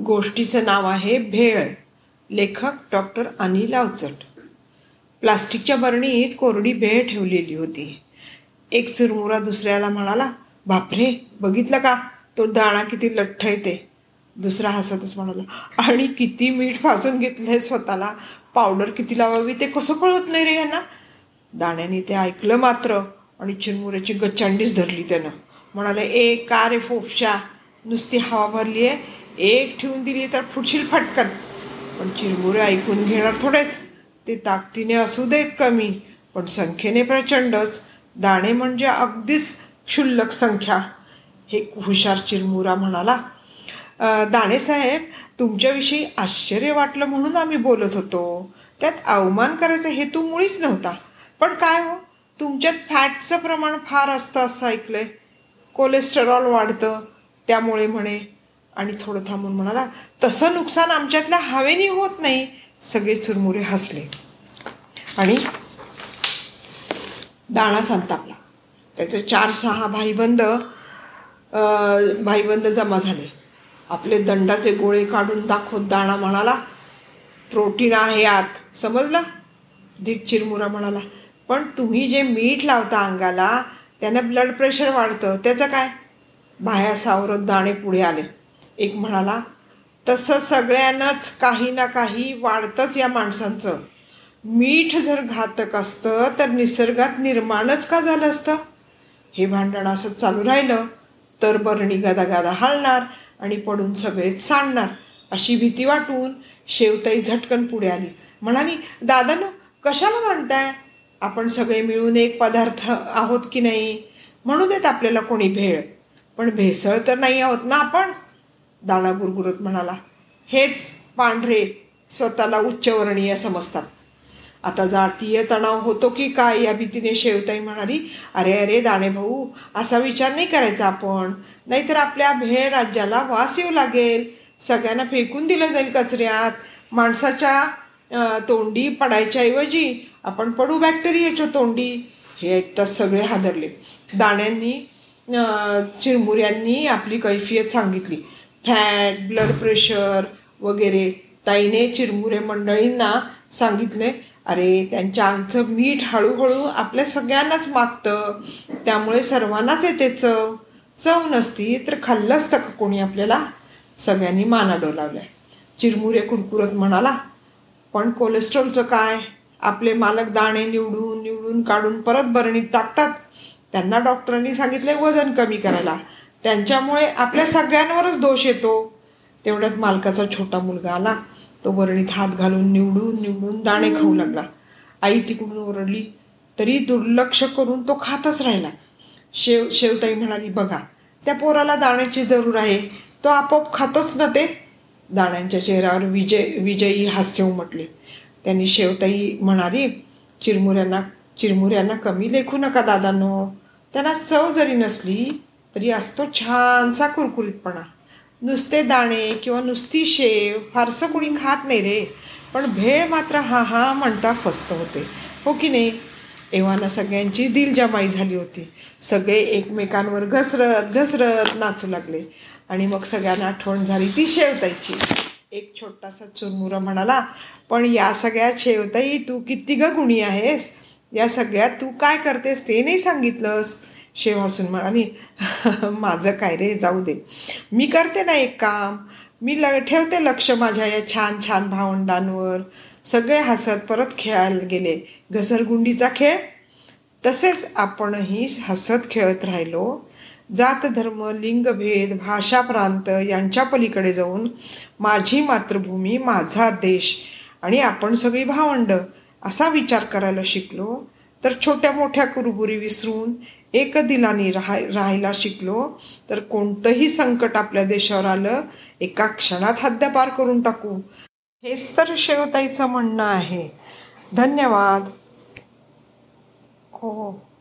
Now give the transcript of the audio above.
गोष्टीचं नाव आहे भेळ. लेखक डॉक्टर अनिल अवचट. प्लास्टिकच्या बरणीत कोरडी भेळ ठेवलेली होती. एक चुरमुरा दुसऱ्याला म्हणाला बापरे बघितलं का? तो दाणा किती लठ्ठ येते दुसरा हसतच म्हणाला आणि किती मीठ फासून घेतलंय स्वतःला? पावडर किती लावावी ते कसं कळत नाही रे यांना? दाण्याने ते ऐकलं मात्र आणि चिरमुऱ्याची गच्चांडीच धरली त्यानं. म्हणाले ए का रे फोफशा? नुसती हवा भरली आहे एक ठेवून दिली तर फुटशील फटकन. पण चिरमुरे ऐकून घेणार थोडेच. ते ताकदीने असू देत कमी पण संख्येने प्रचंडच. दाणे म्हणजे अगदीच क्षुल्लक संख्या. हे हुशार चिरमुरा म्हणाला. दाणेसाहेब तुमच्याविषयी आश्चर्य वाटलं म्हणून आम्ही बोलत होतो. त्यात अवमान करायचा हेतू मुळीच नव्हता. पण काय हो तुमच्यात फॅटचं प्रमाण फार असतं असं ऐकलं आहे कोलेस्टेरॉल वाढतं त्यामुळे म्हणे. आणि थोडं थांबून म्हणाला तसं नुकसान आमच्यातल्या हवेनी होत नाही. सगळे चुरमुरे हसले. आणि दाणा संतापला. त्याचे चार सहा भाईबंद भाईबंद जमा झाले. आपले दंडाचे गोळे काढून दाखवत दाणा म्हणाला प्रोटीन आहे आत समजलं? दीड चिरमुरा म्हणाला पण तुम्ही जे मीठ लावता अंगाला त्यानं ब्लड प्रेशर वाढतं. त्याचं काय? बाया सावरत दाणे पुढे आले. एक म्हणाला तसं सगळ्यांनाच काही ना काही वाढतंच या माणसांचं. मीठ जर घातक असतं तर निसर्गात निर्माणच का झालं असतं हे भांडण असं चालू राहिलं तर बरणी गादा गादा हलणार आणि पडून सगळेच सांडणार अशी भीती वाटून शेवताई झटकन पुढे आली. म्हणाली दादानं कशाला म्हणताय आपण सगळे मिळून एक पदार्थ आहोत की नाही? म्हणू देत आपल्याला कोणी भेळ. पण भेसळ तर नाही आहोत ना आपण? दाणा गुरगुरत म्हणाला हेच पांढरे स्वतःला उच्चवर्णीय समजतात. आता जातीय तणाव होतो की काय या भीतीने शेवताई म्हणाली अरे अरे दाणे भाऊ असा विचार नाही करायचा आपण. नाहीतर आपल्या भेळ राज्याला वास येऊ लागेल. सगळ्यांना फेकून दिलं जाईल कचऱ्यात. माणसाच्या तोंडी पडायच्याऐवजी आपण पडू बॅक्टेरियाच्या तोंडी. हे ऐकताच सगळे हादरले. दाण्यांनी चिरमुऱ्यांनी आपली कैफियत सांगितली. फॅट ब्लड प्रेशर वगैरे. ताईने चिरमुरे मंडळींना सांगितले अरे त्यांच्या आमचं मीठ हळूहळू आपल्या सगळ्यांनाच मागतं. त्यामुळे सर्वांनाच येते चव. चव नसती तर खाल्लं असतं का कोणी आपल्याला सगळ्यांनी माना डोलावल्या. चिरमुरे कुरकुरत म्हणाला पण कोलेस्ट्रॉलचं काय? आपले मालक दाणे निवडून निवडून काढून परत बरणीत टाकतात. त्यांना डॉक्टरांनी सांगितले वजन कमी करायला. त्यांच्यामुळे आपल्या सगळ्यांवरच दोष येतो. तेवढ्यात मालकाचा छोटा मुलगा आला. तो बरणीत हात घालून निवडून निवडून दाणे खाऊ लागला. आई तिकडून ओरडली तरी दुर्लक्ष करून तो खातच राहिला. शेव शेवताई म्हणाली बघा त्या पोराला दाण्याची जरूर आहे. तो आपोआप खातोच ना ते? दाण्यांच्या चेहऱ्यावर विजय विजयी हास्य उमटले. त्यांनी शेवताई म्हणाली चिरमुऱ्यांना चिरमुऱ्यांना कमी लेखू नका दादांनो. त्यांना चव जरी नसली तरी असतो छानसा कुरकुरीतपणा. नुसते दाणे किंवा नुसती शेव फारसं कोणी खात नाही रे. पण भेळ मात्र हा हा म्हणता फस्त होते. हो की नाही? एव्हाना सगळ्यांची दिलजमाई झाली होती. सगळे एकमेकांवर घसरत घसरत नाचू लागले. आणि मग सगळ्यांना आठवण झाली ती शेवताईची. एक छोटासा चुरमुरा म्हणाला पण या सगळ्यात शेवताई तू किती ग गुणी आहेस? या सगळ्यात तू काय करतेस ते नाही सांगितलंस? शेव हसून म्हणाली माझं काय रे? जाऊ दे. मी करते ना एक काम. मी ल ठेवते लक्ष माझ्या या छान छान भावंडांवर. सगळे हसत परत खेळायला गेले. घसरगुंडीचा खेळ? तसेच आपणही हसत खेळत राहिलो. जात धर्म लिंगभेद भाषा प्रांत यांच्या पलीकडे जाऊन माझी मातृभूमी माझा देश आणि आपण सगळी भावंड असा विचार करायला शिकलो. तर छोट्या मोठ्या कुरबुरी विसरून एक दिलानी राहाय राहायला शिकलो तर कोणतंही संकट आपल्या देशावर आलं एका क्षणात हद्दपार करून टाकू. हेच तर शेवताईचं म्हणणं आहे. धन्यवाद. हो.